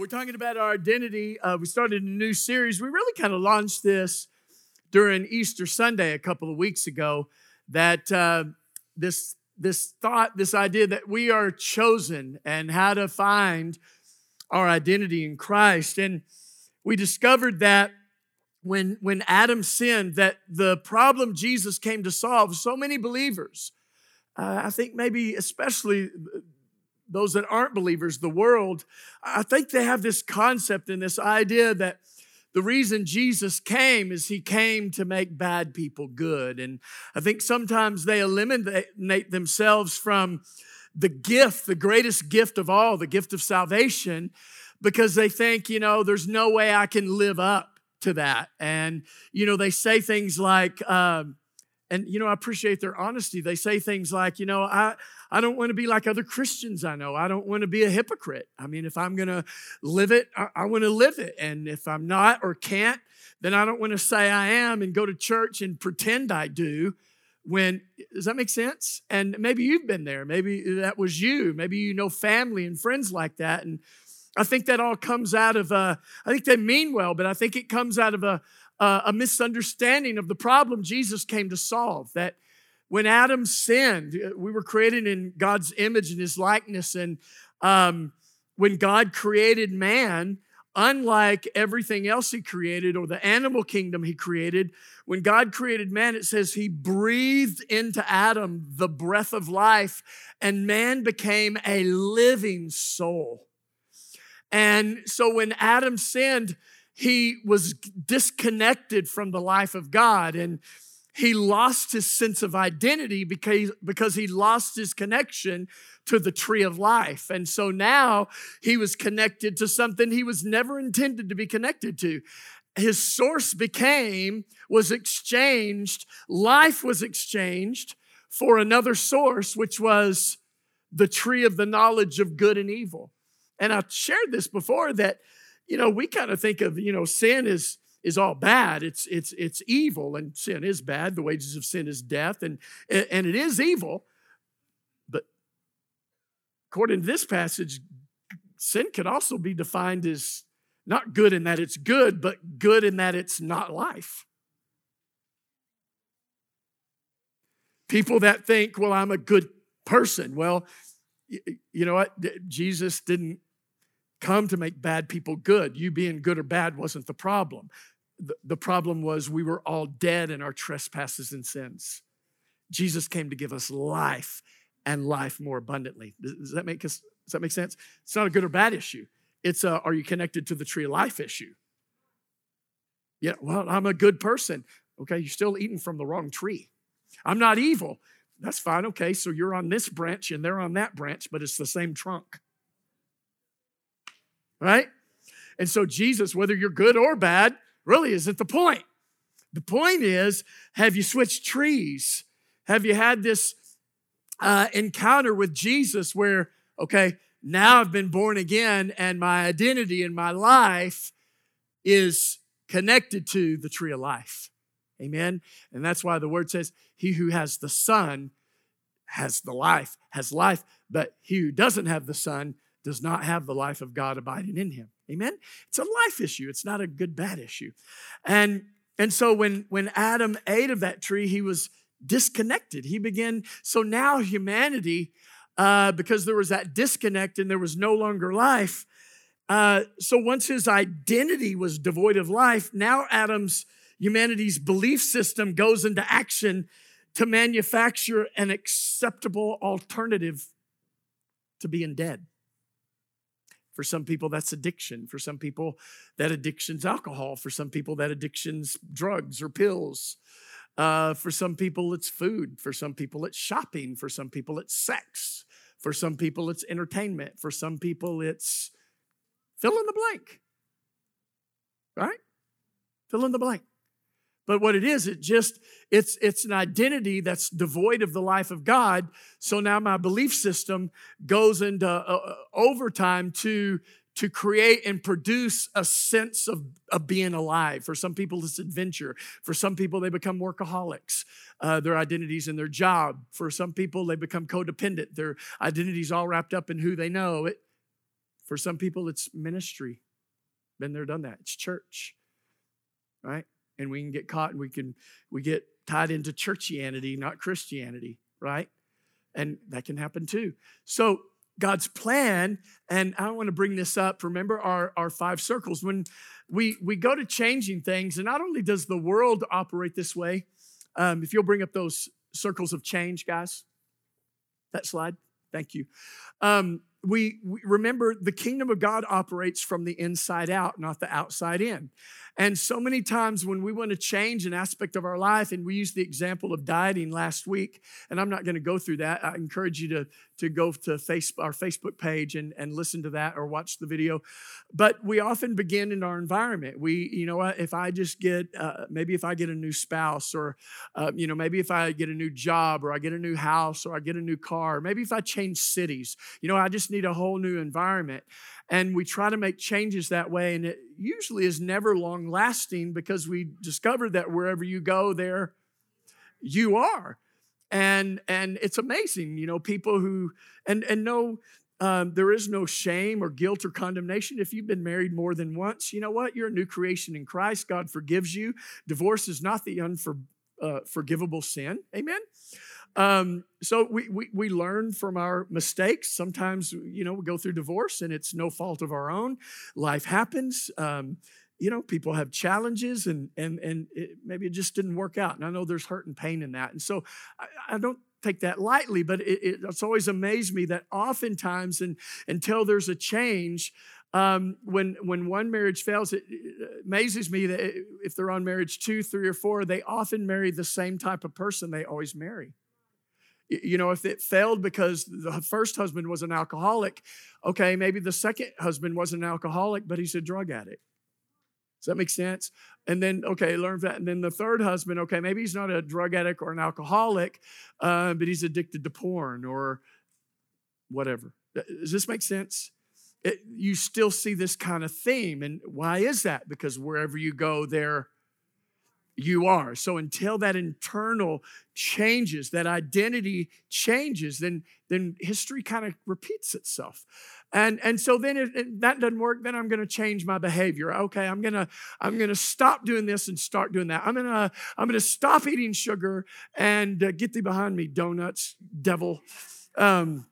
We're talking about our identity. Uh, we started a new series. We really kind of launched this during Easter Sunday a couple of weeks ago. That uh, this this thought, this idea that we are chosen and how to find our identity in Christ, and we discovered that when when Adam sinned, that the problem Jesus came to solve. So many believers, uh, I think maybe especially those that aren't believers, the world, I think they have this concept and this idea that the reason Jesus came is he came to make bad people good. And I think sometimes they eliminate themselves from the gift, the greatest gift of all, the gift of salvation, because they think, you know, there's no way I can live up to that. And, you know, they say things like, um, and, you know, I appreciate their honesty. They say things like, you know, I, I don't want to be like other Christians I know. I don't want to be a hypocrite. I mean, if I'm going to live it, I, I want to live it. And if I'm not or can't, then I don't want to say I am and go to church and pretend I do. When does that make sense? And maybe you've been there. Maybe that was you. Maybe you know family and friends like that. And I think that all comes out of, uh, I think they mean well, but I think it comes out of a, uh, a misunderstanding of the problem Jesus came to solve. That when Adam sinned, uh, we were created in God's image and his likeness. And um, when God created man, unlike everything else he created or the animal kingdom he created, when God created man, it says he breathed into Adam the breath of life, and man became a living soul. And so when Adam sinned, he was disconnected from the life of God and he lost his sense of identity because, because he lost his connection to the tree of life. And so now he was connected to something he was never intended to be connected to. His source became, was exchanged, life was exchanged for another source, which was the tree of the knowledge of good and evil. And I've shared this before that you know, we kind of think of, you know, sin is is all bad. It's it's it's evil, and sin is bad. The wages of sin is death, and and it is evil. But according to this passage, sin can also be defined as not good in that it's good, but good in that it's not life. People that think, well, I'm a good person. Well, you know what? Jesus didn't come to make bad people good. You being good or bad wasn't the problem. The, the problem was we were all dead in our trespasses and sins. Jesus came to give us life and life more abundantly. Does that make us, does that make sense? It's not a good or bad issue. It's a are you connected to the tree of life issue? Yeah, well, I'm a good person. Okay, you're still eating from the wrong tree. I'm not evil. That's fine. Okay, so you're on this branch and they're on that branch, but it's the same trunk right? And so, Jesus, whether you're good or bad, really isn't the point. The point is have you switched trees? Have you had this uh, encounter with Jesus where, okay, now I've been born again and my identity in my life is connected to the tree of life? Amen. And that's why the word says, He who has the Son has the life, has life, but he who doesn't have the Son does not have the life of God abiding in him. Amen? It's a life issue. It's not a good bad issue. And and so when when Adam ate of that tree, he was disconnected. He began so now humanity uh, because there was that disconnect and there was no longer life. Uh, so once his identity was devoid of life, now Adam's humanity's belief system goes into action to manufacture an acceptable alternative to being dead. For some people, that's addiction. For some people, that addiction's alcohol. For some people, that addiction's drugs or pills. Uh, for some people, it's food. For some people, it's shopping. For some people, it's sex. For some people, it's entertainment. For some people, it's fill in the blank. Right? Fill in the blank. But what it is, it just it's it's an identity that's devoid of the life of God. So now my belief system goes into uh, uh, overtime to to create and produce a sense of, of being alive. For some people, it's adventure. For some people, they become workaholics. Uh, their identities in their job. For some people, they become codependent. Their identities all wrapped up in who they know. It, For some people, it's ministry. Been there, done that. It's church, right? And we can get caught and we can we get tied into churchianity, not Christianity, right? And that can happen too. So God's plan, and I want to bring this up. Remember our, our five circles. When we we go to changing things, and not only does the world operate this way, um, if you'll bring up those circles of change, guys, that slide. Thank you. Um, we, we, remember the kingdom of God operates from the inside out, not the outside in. And so many times when we want to change an aspect of our life, and we used the example of dieting last week, and I'm not going to go through that. I encourage you to, to go to face, our Facebook page and, and listen to that or watch the video. But we often begin in our environment. We, you know what, if I just get, uh, maybe if I get a new spouse, or, uh, you know, maybe if I get a new job, or I get a new house, or I get a new car, maybe if I change cities, you know, I just need a whole new environment. And we try to make changes that way, and it usually is never long lasting because we discovered that wherever you go, there you are. And and it's amazing, you know, people who and and no um, there is no shame or guilt or condemnation. If you've been married more than once, you know what? You're a new creation in Christ. God forgives you. Divorce is not the unforgivable uh, sin. Amen. Um, so we, we, we learn from our mistakes. Sometimes, you know, we go through divorce and it's no fault of our own. Life happens. Um, you know, people have challenges and, and, and it, maybe it just didn't work out. And I know there's hurt and pain in that. And so I, I don't take that lightly, but it, it, it's always amazed me that oftentimes and, until there's a change, um, when when one marriage fails, it, it amazes me that if they're on marriage two, three, or four, they often marry the same type of person they always marry. You know, if it failed because the first husband was an alcoholic, okay, maybe the second husband wasn't an alcoholic, but he's a drug addict. Does that make sense? And then, okay, learn that. And then the third husband, okay, maybe he's not a drug addict or an alcoholic, uh, but he's addicted to porn or whatever. Does this make sense? It, you still see this kind of theme. And why is that? Because wherever you go, there you are. So until that internal changes, that identity changes, then, then history kind of repeats itself. And, and so then if, that doesn't work, then I'm going to change my behavior. Okay, I'm going to I'm going to stop doing this and start doing that. I'm going to I'm going to stop eating sugar and uh, get thee behind me, donuts, devil. Um,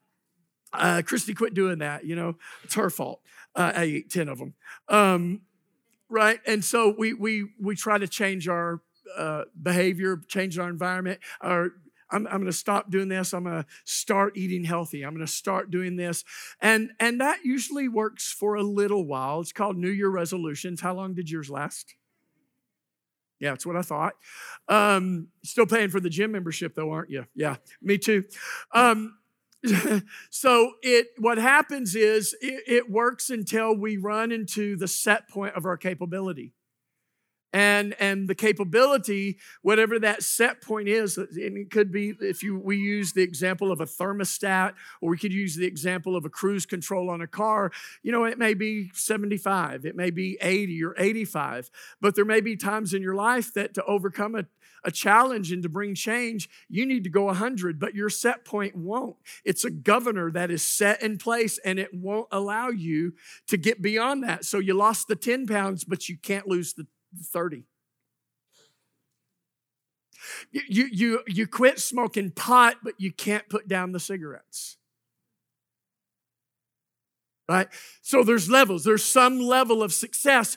uh, Christy quit doing that. You know, it's her fault. Uh, I ate ten of them. Um, right? And so we we we try to change our uh, behavior, change our environment, or I'm, I'm going to stop doing this. I'm going to start eating healthy. I'm going to start doing this, and and that usually works for a little while. It's called New Year resolutions. How long did yours last? Yeah, that's what I thought. Um, still paying for the gym membership though, aren't you? Yeah, me too. Um, so it what happens is it, it, works until we run into the set point of our capability. And and the capability whatever that set point is and it could be if you we use the example of a thermostat or we could use the example of a cruise control on a car. You know it may be 75 it may be 80 or 85 but there may be times in your life that to overcome a a challenge and to bring change, you need to go 100, but your set point won't. It's a governor that is set in place and it won't allow you to get beyond that. So you lost the 10 pounds, but you can't lose the 30. You, you, you quit smoking pot, but you can't put down the cigarettes right? So there's levels. There's some level of success,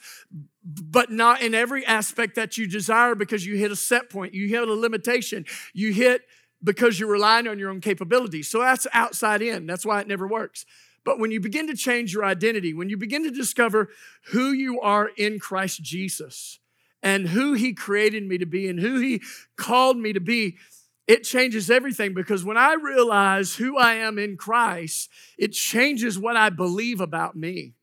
but not in every aspect that you desire because you hit a set point, you hit a limitation, you hit because you're relying on your own capabilities. So that's outside in. That's why it never works. But when you begin to change your identity, when you begin to discover who you are in Christ Jesus and who He created me to be and who He called me to be, it changes everything because when I realize who I am in Christ, it changes what I believe about me.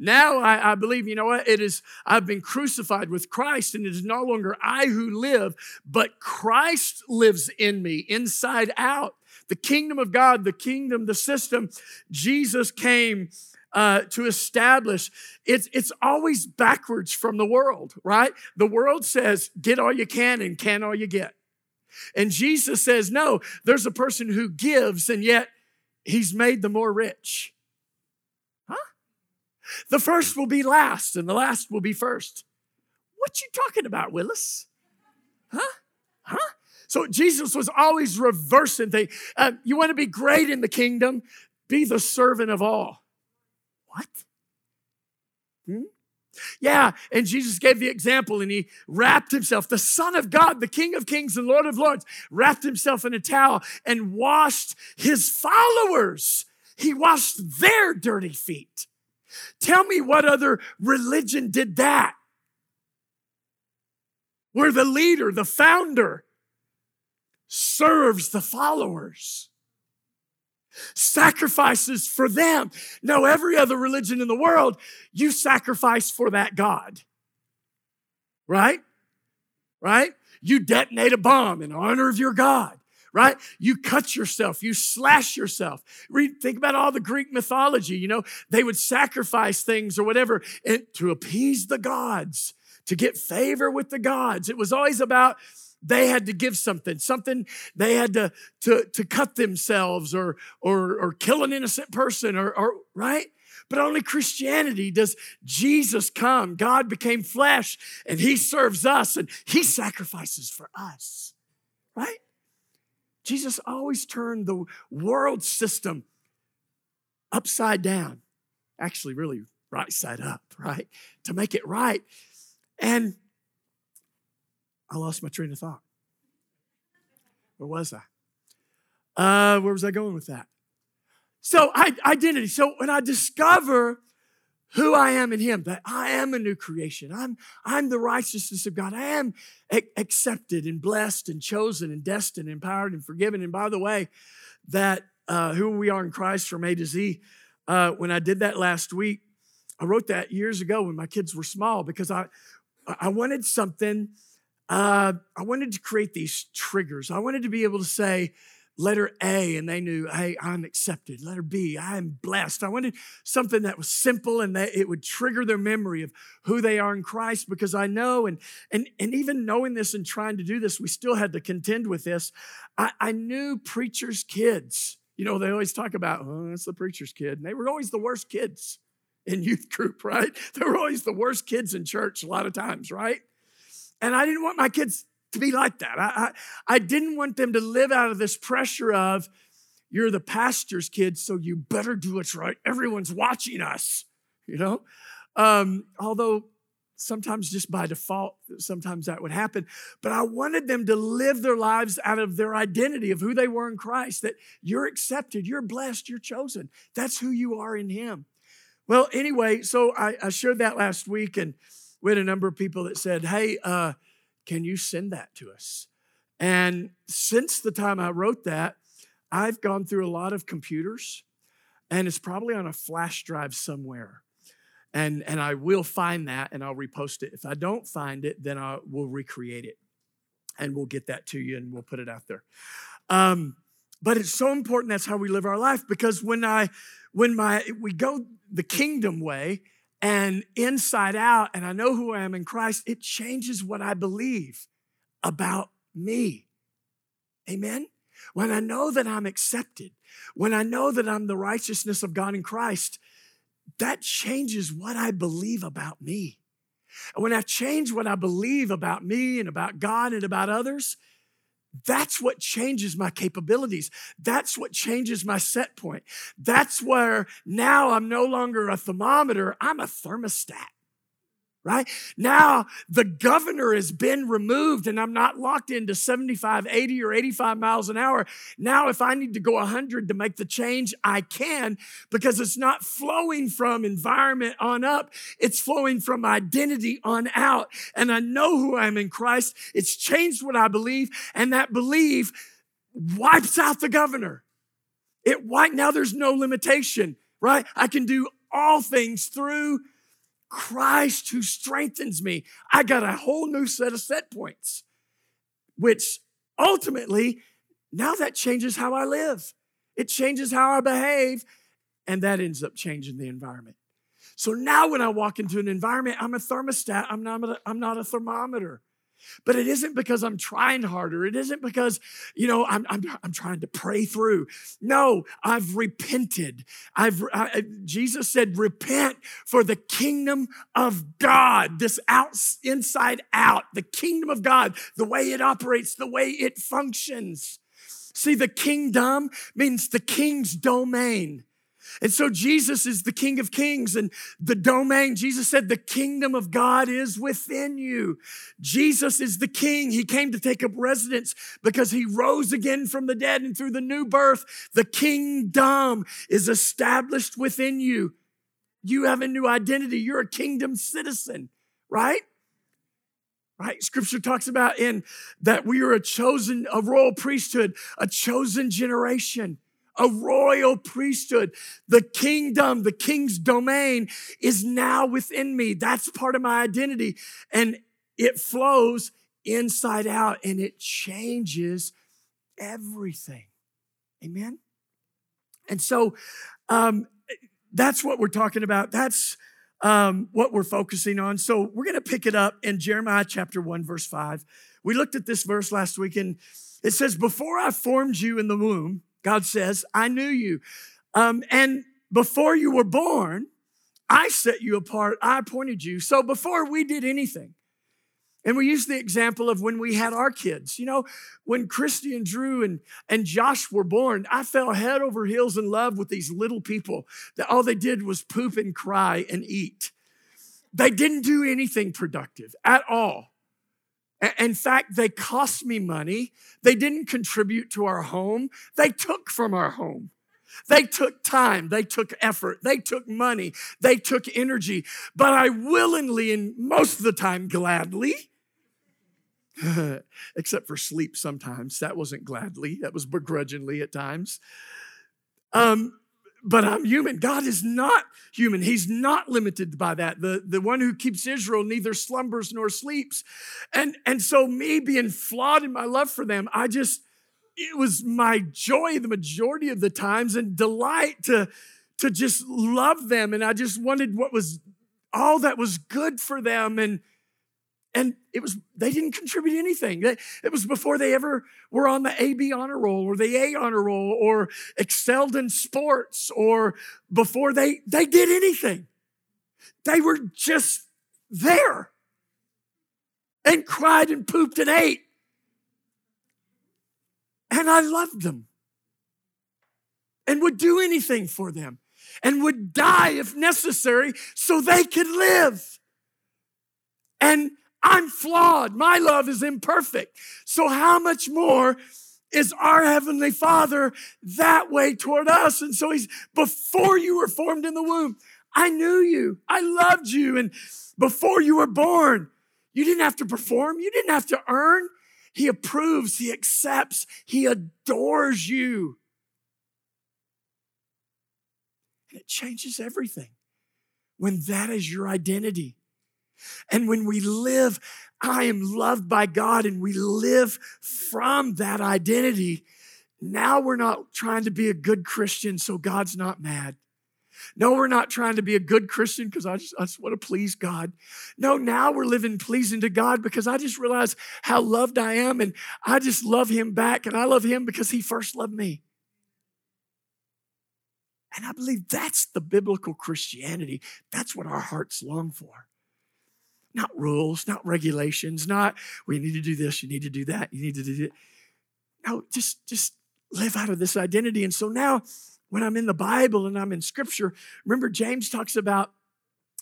Now I, I, believe, you know what? It is, I've been crucified with Christ, and it is no longer I who live, but Christ lives in me, inside out. The kingdom of God, the kingdom, the system, Jesus came uh, to establish. It's, it's always backwards from the world, right? The world says, get all you can and can all you get. And Jesus says, no, there's a person who gives and yet he's made the more rich. The first will be last, and the last will be first. What you talking about, Willis? Huh? Huh? So Jesus was always reversing things. Uh, you want to be great in the kingdom? Be the servant of all. What? Hmm? Yeah, and Jesus gave the example and he wrapped himself, the Son of God, the King of Kings and Lord of Lords, wrapped himself in a towel and washed his followers. He washed their dirty feet. Tell me what other religion did that? Where the leader, the founder, serves the followers sacrifices for them. No, every other religion in the world, you sacrifice for that God. Right? Right? You detonate a bomb in honor of your God. Right? You cut yourself, you slash yourself. Read, think about all the Greek mythology. You know, they would sacrifice things or whatever to appease the gods, to get favor with the gods. It was always about they had to give something, something they had to, to, to cut themselves or, or, or kill an innocent person or, or, right? But only Christianity does Jesus come. God became flesh and he serves us and he sacrifices for us, right? Jesus always turned the world system upside down, actually, really right side up, right? To make it right. And I lost my train of thought. Where was I? Uh, where was I going with that? So, I, identity. So, when I discover who I am in Him, that I am a new creation, I'm, I'm the righteousness of God, I am a- accepted and blessed and chosen and destined, and empowered and forgiven. And by the way, that uh, who we are in Christ from A to Z, uh, when I did that last week, I wrote that years ago when my kids were small because I, I wanted something uh, I wanted to create these triggers. I wanted to be able to say, letter A, and they knew, hey, I'm accepted. Letter B, I'm blessed. I wanted something that was simple and that it would trigger their memory of who they are in Christ because I know, and and and even knowing this and trying to do this, we still had to contend with this. I, I knew preachers' kids. You know, they always talk about, oh, that's the preacher's kid. And they were always the worst kids in youth group, right? They were always the worst kids in church a lot of times, right? And I didn't want my kids to be like that. I, I, I, didn't want them to live out of this pressure of, you're the pastor's kid, so you better do what's right. Everyone's watching us, you know? Um, although sometimes just by default, sometimes that would happen. But I wanted them to live their lives out of their identity of who they were in Christ, that you're accepted, you're blessed, you're chosen. That's who you are in Him. Well, anyway, so I, I shared that last week and we had a number of people that said, Hey, uh, can you send that to us? And since the time I wrote that, I've gone through a lot of computers and it's probably on a flash drive somewhere. And, and I will find that and I'll repost it. If I don't find it, then I will recreate it and we'll get that to you and we'll put it out there. Um, but it's so important that's how we live our life because when I when my we go the kingdom way and inside out, and I know who I am in Christ, it changes what I believe about me. Amen? When I know that I'm accepted, when I know that I'm the righteousness of God in Christ, that changes what I believe about me. And when I change what I believe about me and about God and about others, that's what changes my capabilities. That's what changes my set point. That's where now I'm no longer a thermometer, I'm a thermostat right? Now the governor has been removed and I'm not locked into 75, 80, or 85 miles an hour. Now, if I need to go 100 to make the change, I can because it's not flowing from environment on up, it's flowing from identity on out. And I know who I am in Christ. It's changed what I believe, and that belief wipes out the governor. It white now there's no limitation, right? I can do all things through Christ who strengthens me. I got a whole new set of set points, which ultimately, now that changes how I live. It changes how I behave, and that ends up changing the environment. So now when I walk into an environment, I'm a thermostat, I'm not a, I'm not a thermometer. But it isn't because I'm trying harder. It isn't because, you know, I'm, I'm, I'm trying to pray through. No, I've repented. I've, I, Jesus said, repent for the kingdom of God, this out, inside out, the kingdom of God, the way it operates, the way it functions. See, the kingdom means the king's domain. And so Jesus is the King of Kings and the domain. Jesus said, The kingdom of God is within you. Jesus is the King. He came to take up residence because he rose again from the dead. And through the new birth, the kingdom is established within you. You have a new identity. You're a kingdom citizen, right? Right? Scripture talks about in that we are a chosen, a royal priesthood, a chosen generation a royal priesthood. The kingdom, the king's domain is now within me. That's part of my identity. And it flows inside out and it changes everything. Amen? And so um, that's what we're talking about. That's um, what we're focusing on. So we're going to pick it up in Jeremiah chapter 1, verse 5. We looked at this verse last week and it says, Before I formed you in the womb, God says, I knew you. Um, and before you were born, I set you apart, I appointed you. So before we did anything, and we use the example of when we had our kids. You know, when Christy and Drew and, and Josh were born, I fell head over heels in love with these little people that all they did was poop and cry and eat. They didn't do anything productive at all. In fact, they cost me money. They didn't contribute to our home. They took from our home. They took time, they took effort, they took money, they took energy, but I willingly and most of the time gladly, except for sleep sometimes, that wasn't gladly, that was begrudgingly at times. Um, but I'm human. God is not human. He's not limited by that. The, the one who keeps Israel neither slumbers nor sleeps. And, and so, me being flawed in my love for them, I just, it was my joy the majority of the times and delight to, to just love them. And I just wanted what was all that was good for them. And and it was, they didn't contribute anything. It was before they ever were on the AB honor roll or the A honor roll or excelled in sports or before they, they did anything. They were just there and cried and pooped and ate. And I loved them and would do anything for them and would die if necessary so they could live. And I'm flawed. My love is imperfect. So, how much more is our Heavenly Father that way toward us? And so, He's before you were formed in the womb, I knew you, I loved you. And before you were born, you didn't have to perform, you didn't have to earn. He approves, He accepts, He adores you. And it changes everything when that is your identity. And when we live, I am loved by God, and we live from that identity, now we're not trying to be a good Christian so God's not mad. No, we're not trying to be a good Christian because I just, I just want to please God. No, now we're living pleasing to God because I just realize how loved I am and I just love Him back and I love Him because He first loved me. And I believe that's the biblical Christianity. That's what our hearts long for not rules, not regulations, not, well, need to do this, you need to do that, you need to do it. No, just, just live out of this identity. And so now, when I'm in the Bible and I'm in scripture, remember James talks about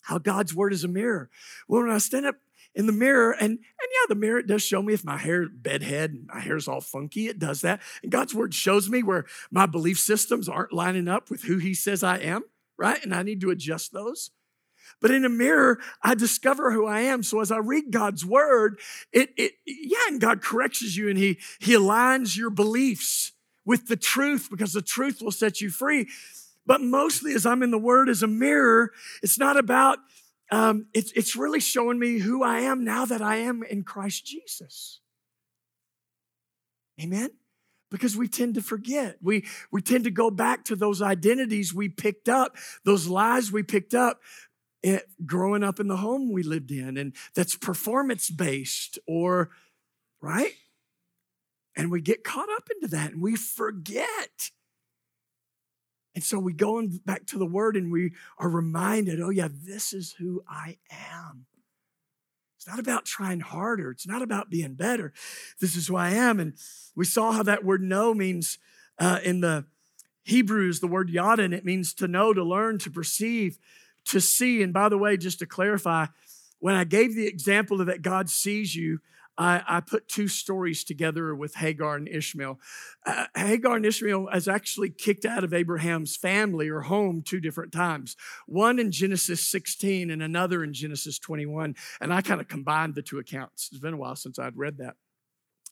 how God's word is a mirror. Well, when I stand up in the mirror, and, and yeah, the mirror, does show me if my hair, bedhead, and my hair's all funky, it does that. And God's word shows me where my belief systems aren't lining up with who he says I am, right? And I need to adjust those. But in a mirror, I discover who I am. So as I read God's word, it, it yeah, and God corrects you and he, he aligns your beliefs with the truth because the truth will set you free. But mostly as I'm in the word as a mirror, it's not about, um, it's, it's really showing me who I am now that I am in Christ Jesus. Amen? because we tend to forget. We, we tend to go back to those identities we picked up, those lies we picked up it, growing up in the home we lived in and that's performance based or, right? And we get caught up into that and we forget. And so we go back to the word and we are reminded, oh, yeah, this is who I am. It's not about trying harder. It's not about being better. This is who I am. And we saw how that word know means uh, in the Hebrews, the word yada, and it means to know, to learn, to perceive, to see. And by the way, just to clarify, when I gave the example of that God sees you, I, I put two stories together with Hagar and Ishmael. Uh, Hagar and Ishmael is actually kicked out of Abraham's family or home two different times. One in Genesis 16 and another in Genesis 21. And I kind of combined the two accounts. It's been a while since I'd read that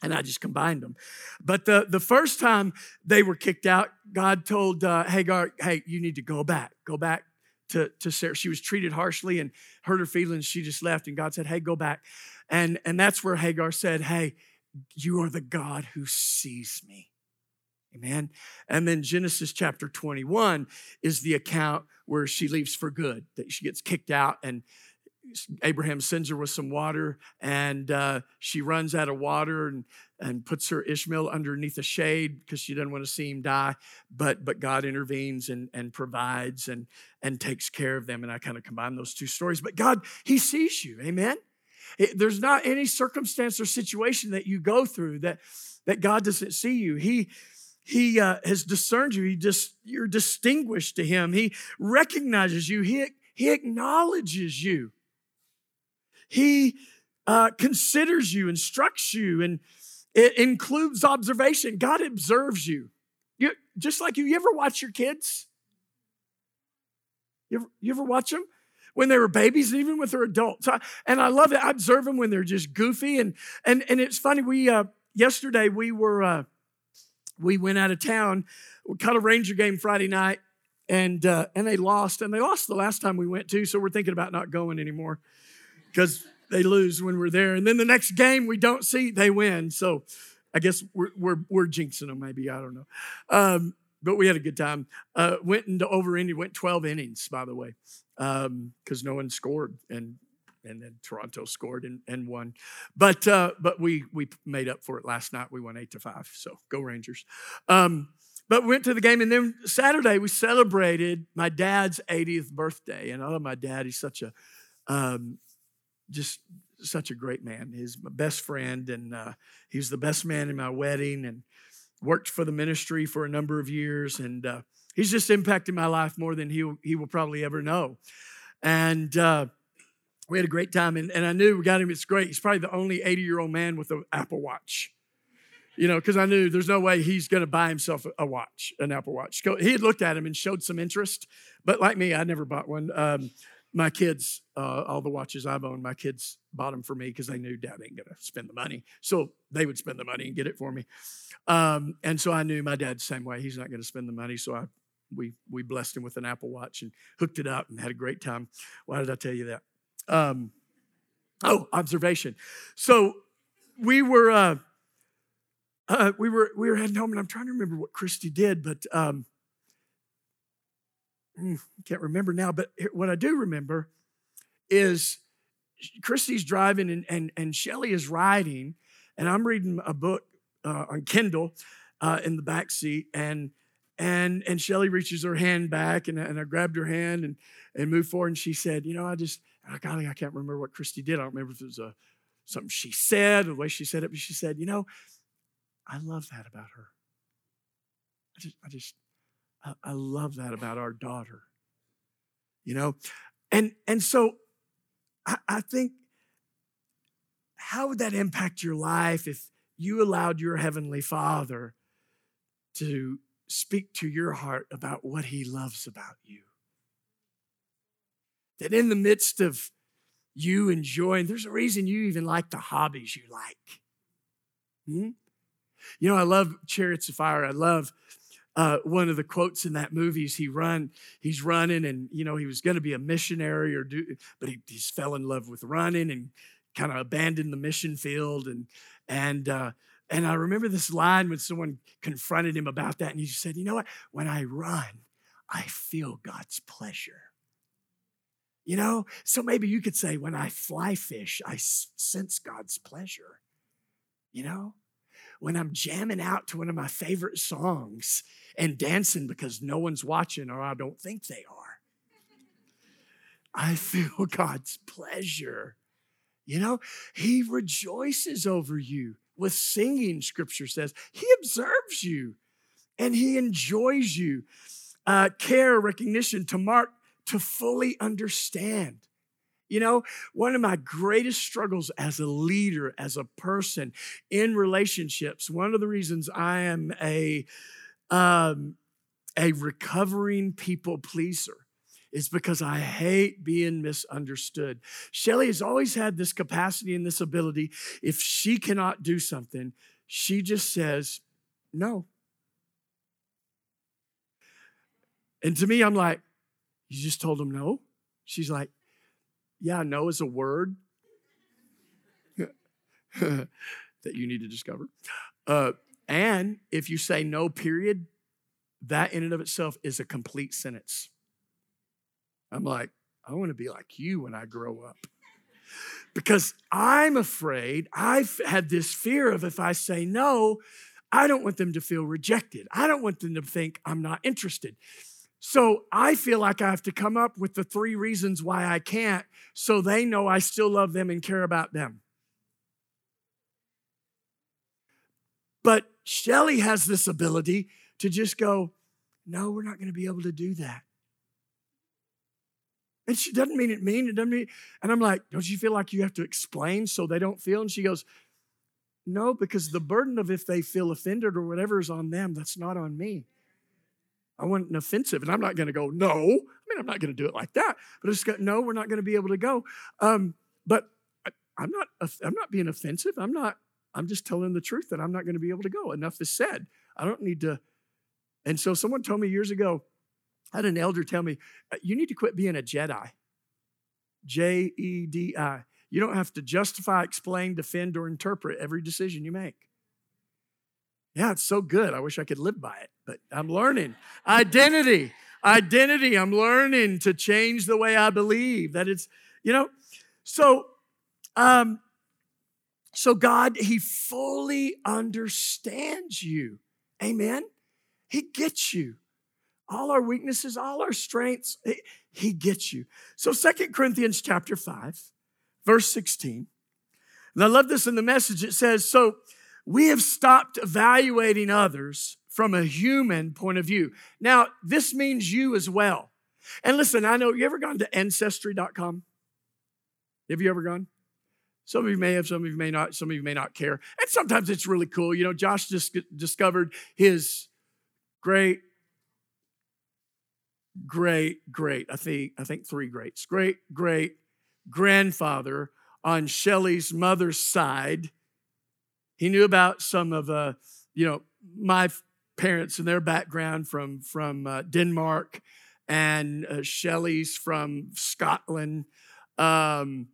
and I just combined them. But the, the first time they were kicked out, God told uh, Hagar, hey, you need to go back. Go back to, to Sarah. She was treated harshly and hurt her feelings. She just left. And God said, Hey, go back. And, and that's where Hagar said, Hey, you are the God who sees me. Amen. And then Genesis chapter 21 is the account where she leaves for good, that she gets kicked out and Abraham sends her with some water, and uh, she runs out of water and, and puts her Ishmael underneath a shade because she doesn't want to see him die. But but God intervenes and, and provides and and takes care of them. And I kind of combine those two stories. But God, He sees you. Amen. It, there's not any circumstance or situation that you go through that that God doesn't see you. He he uh, has discerned you. He just you're distinguished to him. He recognizes you. He he acknowledges you. He uh, considers you, instructs you, and it includes observation. God observes you. you just like you, you ever watch your kids? You ever, you ever watch them? When they were babies, and even with their adults. I, and I love it. I observe them when they're just goofy. And and and it's funny. We uh, yesterday we were uh, we went out of town. We caught a Ranger game Friday night, and uh, and they lost. And they lost the last time we went to. So we're thinking about not going anymore because they lose when we're there. And then the next game we don't see, they win. So I guess we're, we're, we're jinxing them, maybe. I don't know. Um, but we had a good time. Uh, went into over inning, went 12 innings, by the way, because um, no one scored. And and then Toronto scored and, and won. But uh, but we we made up for it last night. We won eight to five. So go Rangers. Um, but went to the game, and then Saturday we celebrated my dad's 80th birthday. And I love my dad. He's such a um, just such a great man. He's my best friend, and uh, he was the best man in my wedding, and worked for the ministry for a number of years, and uh, he's just impacted my life more than he he will probably ever know. And uh, we had a great time, and, and I knew we got him. It's great. He's probably the only 80 year old man with an Apple Watch. You know, because I knew there's no way he's going to buy himself a watch, an Apple Watch. He had looked at him and showed some interest, but like me, I never bought one. Um, my kids, uh, all the watches I've owned, my kids bought them for me because they knew dad ain't gonna spend the money. So they would spend the money and get it for me. Um, and so I knew my dad's same way. He's not gonna spend the money. So I we we blessed him with an Apple Watch and hooked it up and had a great time. Why did I tell you that? Um, oh, observation. So we were uh, uh, we were we were heading home, and I'm trying to remember what Christy did, but um, can't remember now, but what I do remember is Christy's driving and, and, and Shelly is riding, and I'm reading a book uh, on Kindle uh, in the back seat, and and and Shelly reaches her hand back, and, and I grabbed her hand and and moved forward, and she said, you know, I just, I golly, I can't remember what Christy did. I don't remember if it was a something she said or the way she said it, but she said, you know, I love that about her. I just, I just, I, love that about our daughter. You know, and and so I, I think how would that impact your life if you allowed your heavenly Father to speak to your heart about what He loves about you? That in the midst of you enjoying, there's a reason you even like the hobbies you like. Hmm? You know, I love Chariots of Fire. I love uh, one of the quotes in that movie is he run, he's running, and you know he was going to be a missionary or do, but he, he fell in love with running and kind of abandoned the mission field and and uh, and I remember this line when someone confronted him about that, and he said, "You know what? When I run, I feel God's pleasure." You know, so maybe you could say, when I fly fish, I sense God's pleasure. You know, when I'm jamming out to one of my favorite songs and dancing because no one's watching or I don't think they are, I feel God's pleasure. You know, He rejoices over you with singing, scripture says. He observes you and He enjoys you. Uh, care, recognition, to mark to fully understand. You know, one of my greatest struggles as a leader, as a person in relationships, one of the reasons I am a um, a recovering people pleaser is because I hate being misunderstood. Shelly has always had this capacity and this ability. If she cannot do something, she just says, no. And to me, I'm like, you just told him no? She's like, Yeah, no is a word that you need to discover. Uh, and if you say no, period, that in and of itself is a complete sentence. I'm like, I want to be like you when I grow up. Because I'm afraid, I've had this fear of if I say no, I don't want them to feel rejected. I don't want them to think I'm not interested. So I feel like I have to come up with the three reasons why I can't so they know I still love them and care about them. But Shelly has this ability to just go, no, we're not going to be able to do that. And she doesn't mean it mean, it doesn't mean, and I'm like, don't you feel like you have to explain so they don't feel? And she goes, no, because the burden of if they feel offended or whatever is on them, that's not on me. I want an offensive, and I'm not going to go, no. I mean, I'm not going to do it like that. But I just go, no, we're not going to be able to go. Um, but I, I'm not, I'm not being offensive. I'm not, I'm just telling the truth that I'm not going to be able to go. Enough is said. I don't need to. And so someone told me years ago, I had an elder tell me, uh, you need to quit being a Jedi. J E D I. You don't have to justify, explain, defend, or interpret every decision you make. Yeah, it's so good. I wish I could live by it, but I'm learning. Identity, identity. I'm learning to change the way I believe that it's, you know, so, um, so God, He fully understands you. Amen. He gets you. All our weaknesses, all our strengths, He gets you. So, Second Corinthians chapter 5, verse 16. And I love this in the message. It says, So we have stopped evaluating others from a human point of view. Now, this means you as well. And listen, I know you ever gone to ancestry.com? Have you ever gone? Some of you may have, some of you may not, some of you may not care. And sometimes it's really cool. You know, Josh just discovered his great, great, great, I think, I think three greats, great, great grandfather on Shelly's mother's side he knew about some of, uh, you know, my parents and their background from, from uh, Denmark and uh, Shelly's from Scotland, um,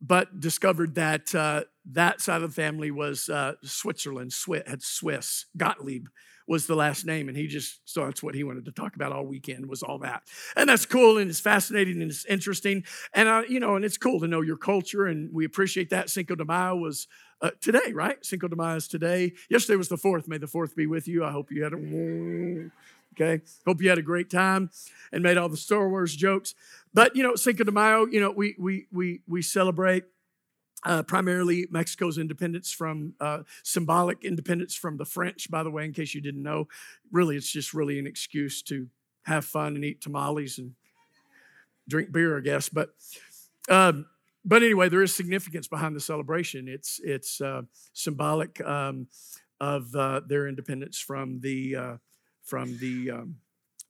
but discovered that uh, that side of the family was uh, Switzerland, Swiss, had Swiss. Gottlieb was the last name, and he just so that's what he wanted to talk about all weekend was all that, and that's cool and it's fascinating and it's interesting, and you know, and it's cool to know your culture, and we appreciate that. Cinco de Mayo was uh, today, right? Cinco de Mayo is today. Yesterday was the fourth. May the fourth be with you. I hope you had a okay. Hope you had a great time and made all the Star Wars jokes. But you know, Cinco de Mayo, you know, we we we we celebrate uh, primarily Mexico's independence from uh, symbolic independence from the French, by the way, in case you didn't know. Really, it's just really an excuse to have fun and eat tamales and drink beer, I guess. But um, but anyway, there is significance behind the celebration. It's it's uh, symbolic um, of uh, their independence from the uh, from the um,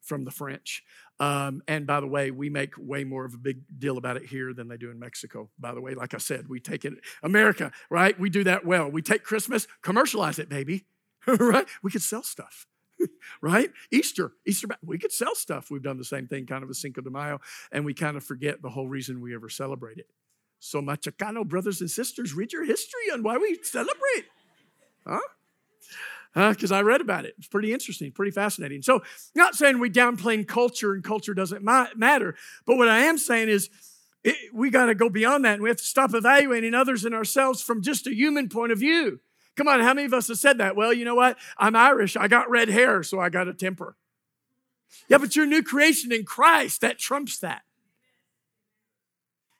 from the French. Um, and by the way, we make way more of a big deal about it here than they do in Mexico. By the way, like I said, we take it, America, right? We do that well. We take Christmas, commercialize it, baby, right? We could sell stuff. right? Easter, Easter, we could sell stuff. We've done the same thing, kind of a Cinco de Mayo, and we kind of forget the whole reason we ever celebrate it. So, Machacano brothers and sisters, read your history on why we celebrate. Huh? because uh, I read about it. It's pretty interesting, pretty fascinating. So, not saying we downplaying culture and culture doesn't ma- matter, but what I am saying is it, we got to go beyond that and we have to stop evaluating others and ourselves from just a human point of view. Come on, how many of us have said that? Well, you know what? I'm Irish. I got red hair, so I got a temper. Yeah, but you're a new creation in Christ. That trumps that.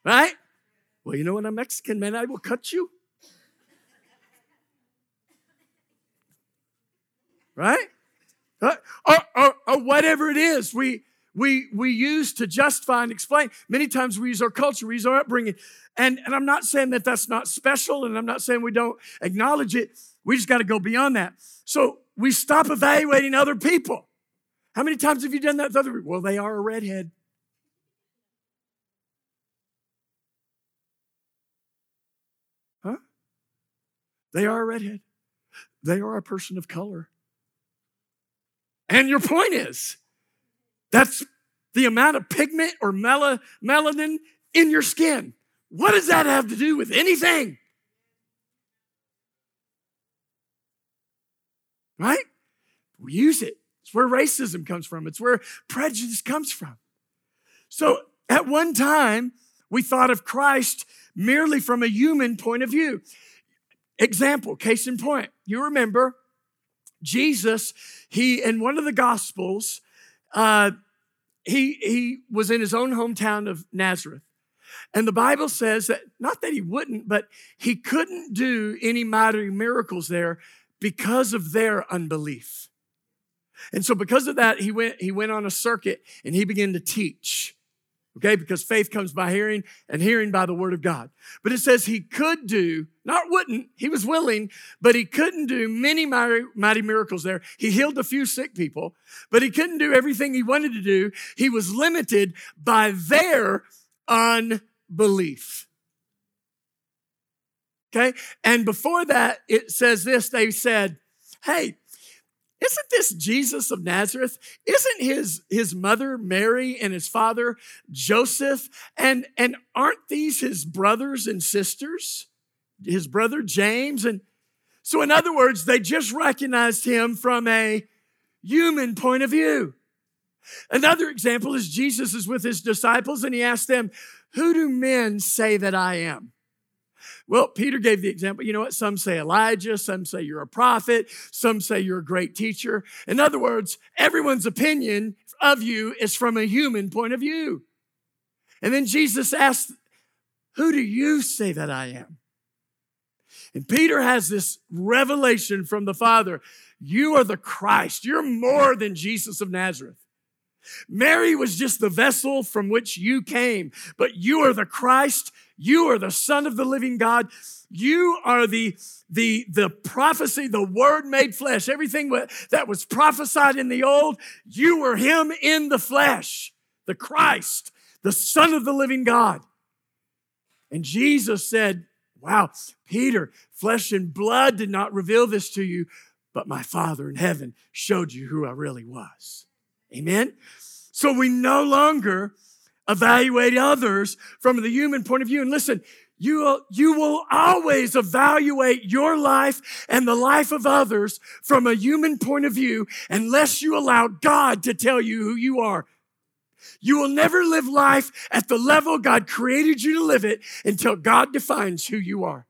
Right? Well, you know what? I'm Mexican, man. I will cut you. Right? Uh, or, or, or whatever it is we, we, we use to justify and explain. Many times we use our culture, we use our upbringing. And, and I'm not saying that that's not special, and I'm not saying we don't acknowledge it. We just got to go beyond that. So we stop evaluating other people. How many times have you done that with other people? Well, they are a redhead. Huh? They are a redhead. They are a person of color. And your point is, that's the amount of pigment or mel- melanin in your skin. What does that have to do with anything? Right? We use it. It's where racism comes from, it's where prejudice comes from. So at one time, we thought of Christ merely from a human point of view. Example, case in point, you remember Jesus, he, in one of the Gospels, uh, he, he was in his own hometown of Nazareth. And the Bible says that, not that he wouldn't, but he couldn't do any mighty miracles there because of their unbelief. And so because of that, he went, he went on a circuit and he began to teach. Okay, because faith comes by hearing and hearing by the word of God. But it says he could do, not wouldn't, he was willing, but he couldn't do many mighty, miracles there. He healed a few sick people, but he couldn't do everything he wanted to do. He was limited by their unbelief. Okay, and before that, it says this they said, Hey, isn't this Jesus of Nazareth? Isn't his, his mother Mary and his father Joseph? And, and aren't these his brothers and sisters? His brother James? And so, in other words, they just recognized him from a human point of view. Another example is Jesus is with his disciples and he asked them, Who do men say that I am? Well, Peter gave the example. You know what? Some say Elijah, some say you're a prophet, some say you're a great teacher. In other words, everyone's opinion of you is from a human point of view. And then Jesus asked, Who do you say that I am? And Peter has this revelation from the Father You are the Christ. You're more than Jesus of Nazareth. Mary was just the vessel from which you came, but you are the Christ. You are the Son of the living God. You are the, the, the prophecy, the word made flesh. Everything that was prophesied in the old, you were him in the flesh, the Christ, the Son of the living God. And Jesus said, Wow, Peter, flesh and blood did not reveal this to you, but my Father in heaven showed you who I really was. Amen? So we no longer evaluate others from the human point of view. And listen, you will, you will always evaluate your life and the life of others from a human point of view unless you allow God to tell you who you are. You will never live life at the level God created you to live it until God defines who you are.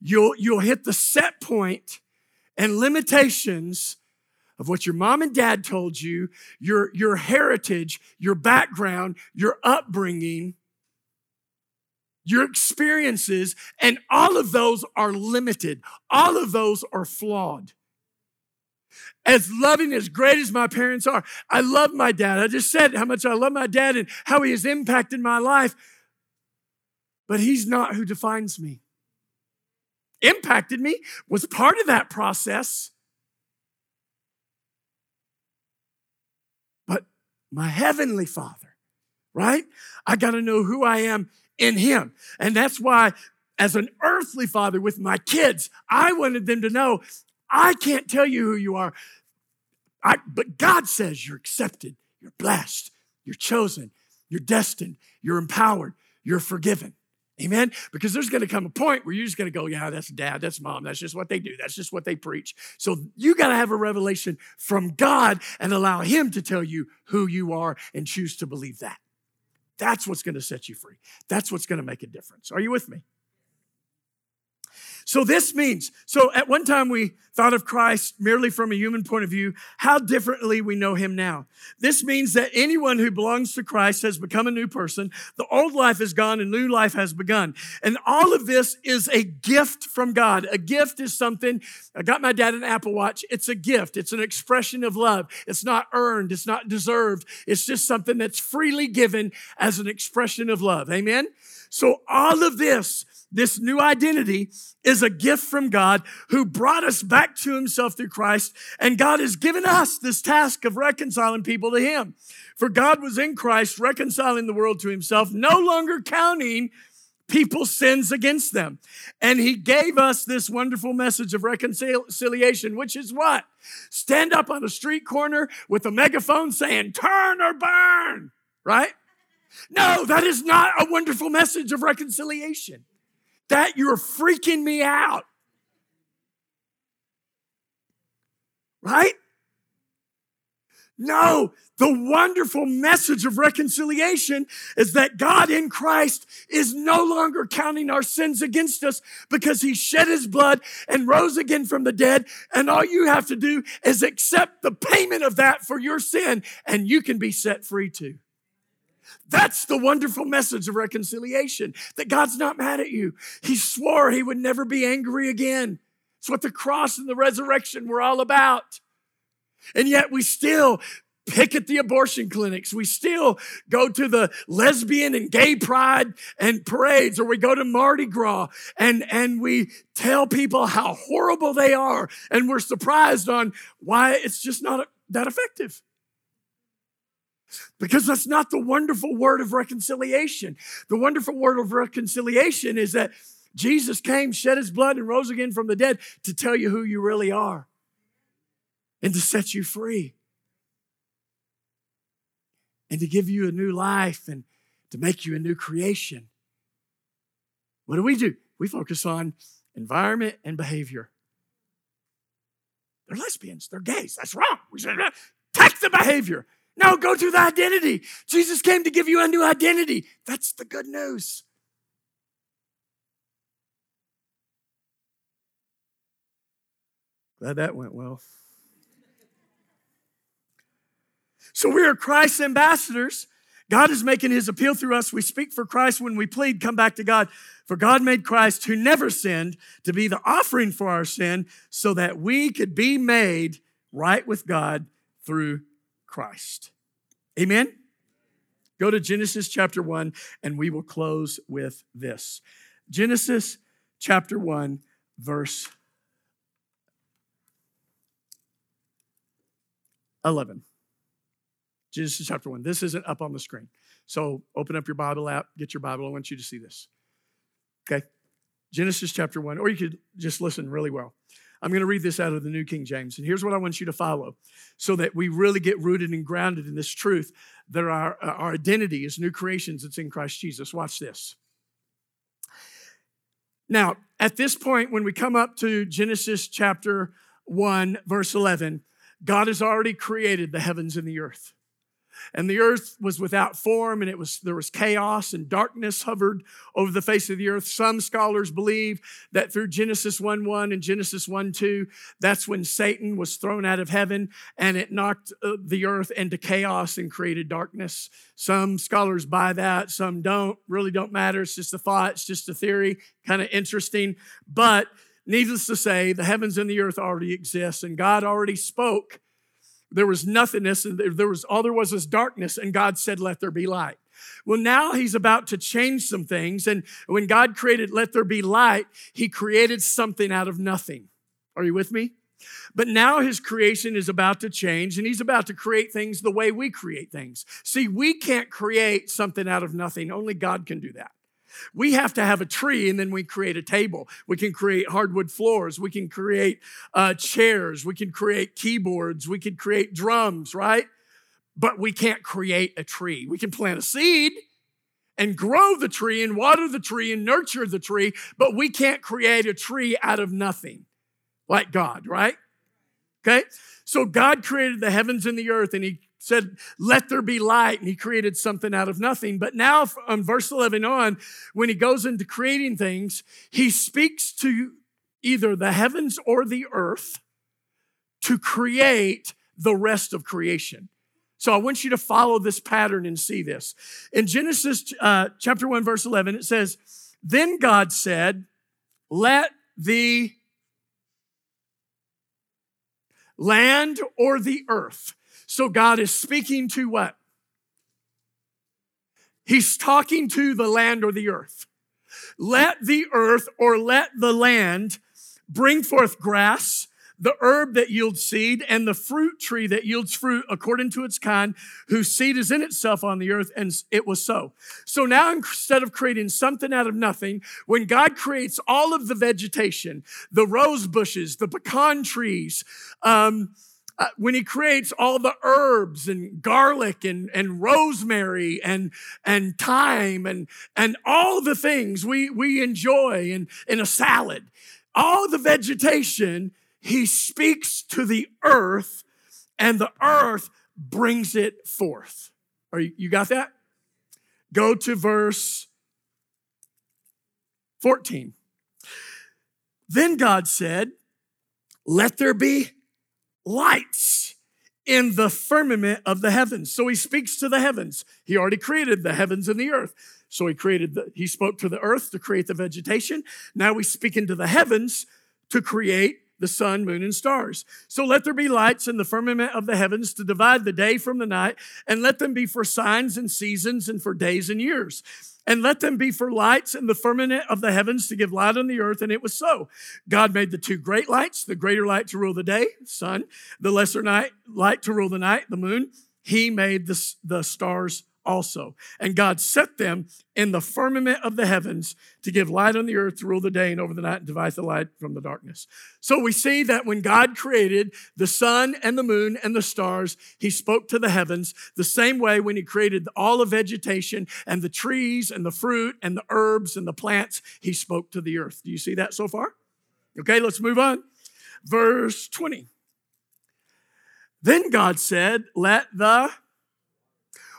you'll, you'll hit the set point and limitations of what your mom and dad told you, your, your heritage, your background, your upbringing, your experiences, and all of those are limited. All of those are flawed. As loving, as great as my parents are, I love my dad. I just said how much I love my dad and how he has impacted my life, but he's not who defines me impacted me, was part of that process. But my heavenly Father, right? I got to know who I am in Him. And that's why, as an earthly father with my kids, I wanted them to know I can't tell you who you are, I, but God says you're accepted, you're blessed, you're chosen, you're destined, you're empowered, you're forgiven. Amen? Because there's going to come a point where you're just going to go, yeah, that's dad, that's mom, that's just what they do, that's just what they preach. So you got to have a revelation from God and allow Him to tell you who you are and choose to believe that. That's what's going to set you free. That's what's going to make a difference. Are you with me? So this means, so at one time we thought of Christ merely from a human point of view, how differently we know him now. This means that anyone who belongs to Christ has become a new person. The old life is gone and new life has begun. And all of this is a gift from God. A gift is something, I got my dad an Apple Watch. It's a gift. It's an expression of love. It's not earned. It's not deserved. It's just something that's freely given as an expression of love. Amen? So all of this this new identity is a gift from God who brought us back to himself through Christ. And God has given us this task of reconciling people to him. For God was in Christ reconciling the world to himself, no longer counting people's sins against them. And he gave us this wonderful message of reconciliation, which is what? Stand up on a street corner with a megaphone saying, turn or burn, right? No, that is not a wonderful message of reconciliation. That you're freaking me out. Right? No, the wonderful message of reconciliation is that God in Christ is no longer counting our sins against us because he shed his blood and rose again from the dead. And all you have to do is accept the payment of that for your sin and you can be set free too. That's the wonderful message of reconciliation that God's not mad at you. He swore he would never be angry again. It's what the cross and the resurrection were all about. And yet we still pick at the abortion clinics. We still go to the lesbian and gay pride and parades, or we go to Mardi Gras and, and we tell people how horrible they are. And we're surprised on why it's just not that effective. Because that's not the wonderful word of reconciliation. The wonderful word of reconciliation is that Jesus came, shed his blood, and rose again from the dead to tell you who you really are and to set you free and to give you a new life and to make you a new creation. What do we do? We focus on environment and behavior. They're lesbians, they're gays. That's wrong. We should uh, take the behavior. No, go to the identity. Jesus came to give you a new identity. That's the good news. Glad that went well. So we are Christ's ambassadors. God is making his appeal through us. We speak for Christ when we plead, come back to God. For God made Christ, who never sinned, to be the offering for our sin so that we could be made right with God through Christ. Amen? Go to Genesis chapter 1, and we will close with this. Genesis chapter 1, verse 11. Genesis chapter 1. This isn't up on the screen. So open up your Bible app, get your Bible. I want you to see this. Okay? Genesis chapter 1, or you could just listen really well. I'm going to read this out of the New King James. And here's what I want you to follow so that we really get rooted and grounded in this truth that our, uh, our identity is new creations that's in Christ Jesus. Watch this. Now, at this point, when we come up to Genesis chapter 1, verse 11, God has already created the heavens and the earth and the earth was without form and it was there was chaos and darkness hovered over the face of the earth. Some scholars believe that through genesis 1 1 and genesis 1 2 that's when satan was thrown out of heaven and it knocked uh, the earth into chaos and created darkness. Some scholars buy that some don't really don't matter. It's just a thought it's just a theory kind of interesting. But needless to say the heavens and the earth already exist and god already spoke there was nothingness, and there was all there was was darkness, and God said, Let there be light. Well, now he's about to change some things. And when God created, let there be light, he created something out of nothing. Are you with me? But now his creation is about to change and he's about to create things the way we create things. See, we can't create something out of nothing. Only God can do that. We have to have a tree and then we create a table. We can create hardwood floors. We can create uh, chairs. We can create keyboards. We can create drums, right? But we can't create a tree. We can plant a seed and grow the tree and water the tree and nurture the tree, but we can't create a tree out of nothing like God, right? Okay? So God created the heavens and the earth and he said, Let there be light, and he created something out of nothing. But now, on verse 11 on, when he goes into creating things, he speaks to either the heavens or the earth to create the rest of creation. So I want you to follow this pattern and see this. In Genesis uh, chapter 1, verse 11, it says, Then God said, Let the land or the earth. So God is speaking to what? He's talking to the land or the earth. Let the earth or let the land bring forth grass the herb that yields seed, and the fruit tree that yields fruit according to its kind, whose seed is in itself on the earth, and it was so. So now, instead of creating something out of nothing, when God creates all of the vegetation, the rose bushes, the pecan trees, um, uh, when he creates all the herbs and garlic and, and rosemary and, and thyme and, and all the things we, we enjoy in, in a salad, all the vegetation he speaks to the earth and the earth brings it forth. Are you, you got that? Go to verse 14. Then God said, Let there be lights in the firmament of the heavens. So he speaks to the heavens. He already created the heavens and the earth. So he created the, he spoke to the earth to create the vegetation. Now we speak into the heavens to create the sun, moon, and stars. So let there be lights in the firmament of the heavens to divide the day from the night, and let them be for signs and seasons and for days and years. And let them be for lights in the firmament of the heavens to give light on the earth. And it was so. God made the two great lights, the greater light to rule the day, sun, the lesser night, light to rule the night, the moon. He made the, the stars also. And God set them in the firmament of the heavens to give light on the earth, to rule the day and over the night, and divide the light from the darkness. So we see that when God created the sun and the moon and the stars, he spoke to the heavens the same way when he created all of vegetation and the trees and the fruit and the herbs and the plants, he spoke to the earth. Do you see that so far? Okay, let's move on. Verse 20. Then God said, Let the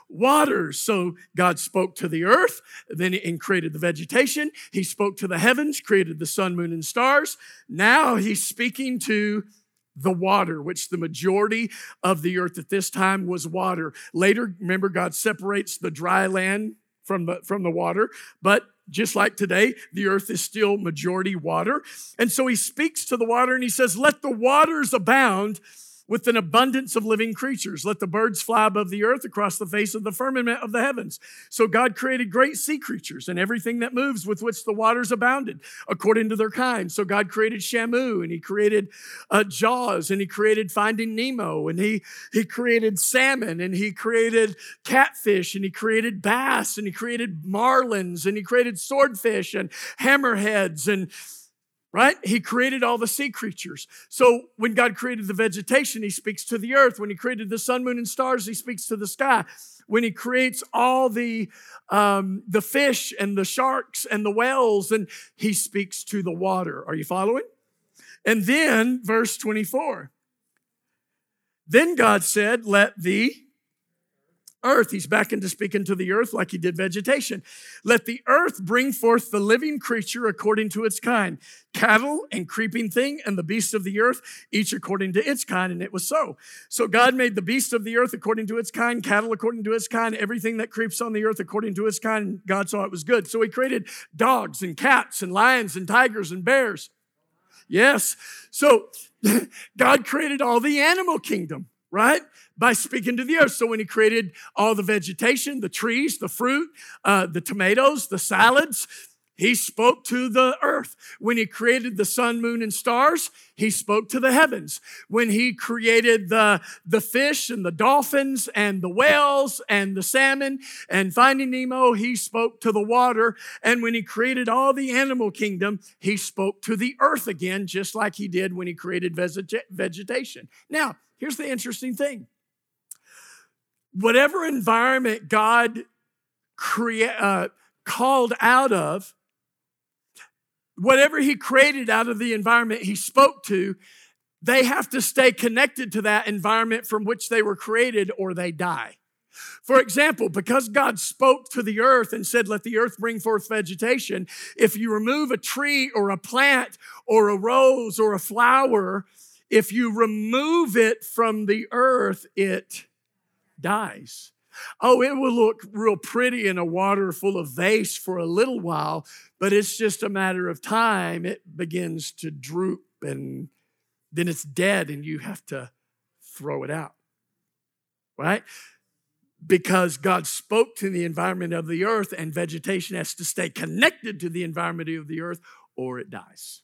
waters. So God spoke to the earth, then and created the vegetation. He spoke to the heavens, created the sun, moon, and stars. Now he's speaking to the water, which the majority of the earth at this time was water. Later, remember, God separates the dry land from the, from the water, but just like today, the earth is still majority water. And so he speaks to the water and he says, Let the waters abound with an abundance of living creatures. Let the birds fly above the earth across the face of the firmament of the heavens. So God created great sea creatures and everything that moves with which the waters abounded according to their kind. So God created Shamu and he created uh, Jaws and he created Finding Nemo and he, he created salmon and he created catfish and he created bass and he created marlins and he created swordfish and hammerheads and right? He created all the sea creatures. So when God created the vegetation, he speaks to the earth. When he created the sun, moon, and stars, he speaks to the sky. When he creates all the um, the fish and the sharks and the whales, and he speaks to the water. Are you following? And then verse 24. Then God said, Let the earth. He's back into speaking to the earth like he did vegetation. Let the earth bring forth the living creature according to its kind cattle and creeping thing and the beasts of the earth, each according to its kind. And it was so. So God made the beasts of the earth according to its kind, cattle according to its kind, everything that creeps on the earth according to its kind. God saw it was good. So he created dogs and cats and lions and tigers and bears. Yes. So God created all the animal kingdom right? By speaking to the earth. So when he created all the vegetation, the trees, the fruit, uh, the tomatoes, the salads, he spoke to the earth. When he created the sun, moon, and stars, he spoke to the heavens. When he created the, the fish and the dolphins and the whales and the salmon and finding Nemo, he spoke to the water. And when he created all the animal kingdom, he spoke to the earth again, just like he did when he created vegetation. Now, Here's the interesting thing whatever environment God crea- uh, called out of, whatever he created out of the environment he spoke to, they have to stay connected to that environment from which they were created or they die. For example, because God spoke to the earth and said, Let the earth bring forth vegetation, if you remove a tree or a plant or a rose or a flower, if you remove it from the earth, it dies. Oh, it will look real pretty in a water full of vase for a little while, but it's just a matter of time. It begins to droop and then it's dead and you have to throw it out. Right? Because God spoke to the environment of the earth and vegetation has to stay connected to the environment of the earth or it dies.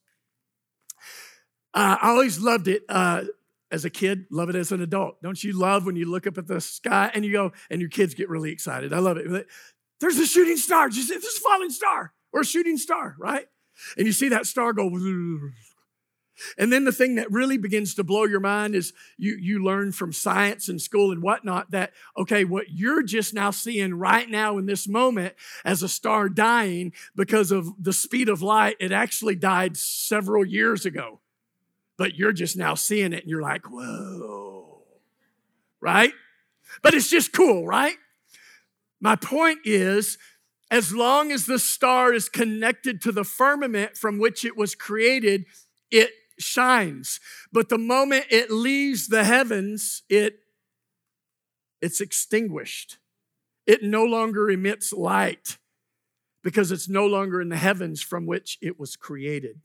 Uh, I always loved it. Uh, as a kid, love it as an adult. Don't you love when you look up at the sky and you go, and your kids get really excited? I love it. There's a shooting star. Just, there's a falling star or a shooting star, right? And you see that star go. And then the thing that really begins to blow your mind is you, you learn from science and school and whatnot that, okay, what you're just now seeing right now in this moment as a star dying because of the speed of light, it actually died several years ago but you're just now seeing it and you're like, whoa, right? But it's just cool, right? My point is, as long as the star is connected to the firmament from which it was created, it shines. But the moment it leaves the heavens, it it's extinguished. It no longer emits light because it's no longer in the heavens from which it was created.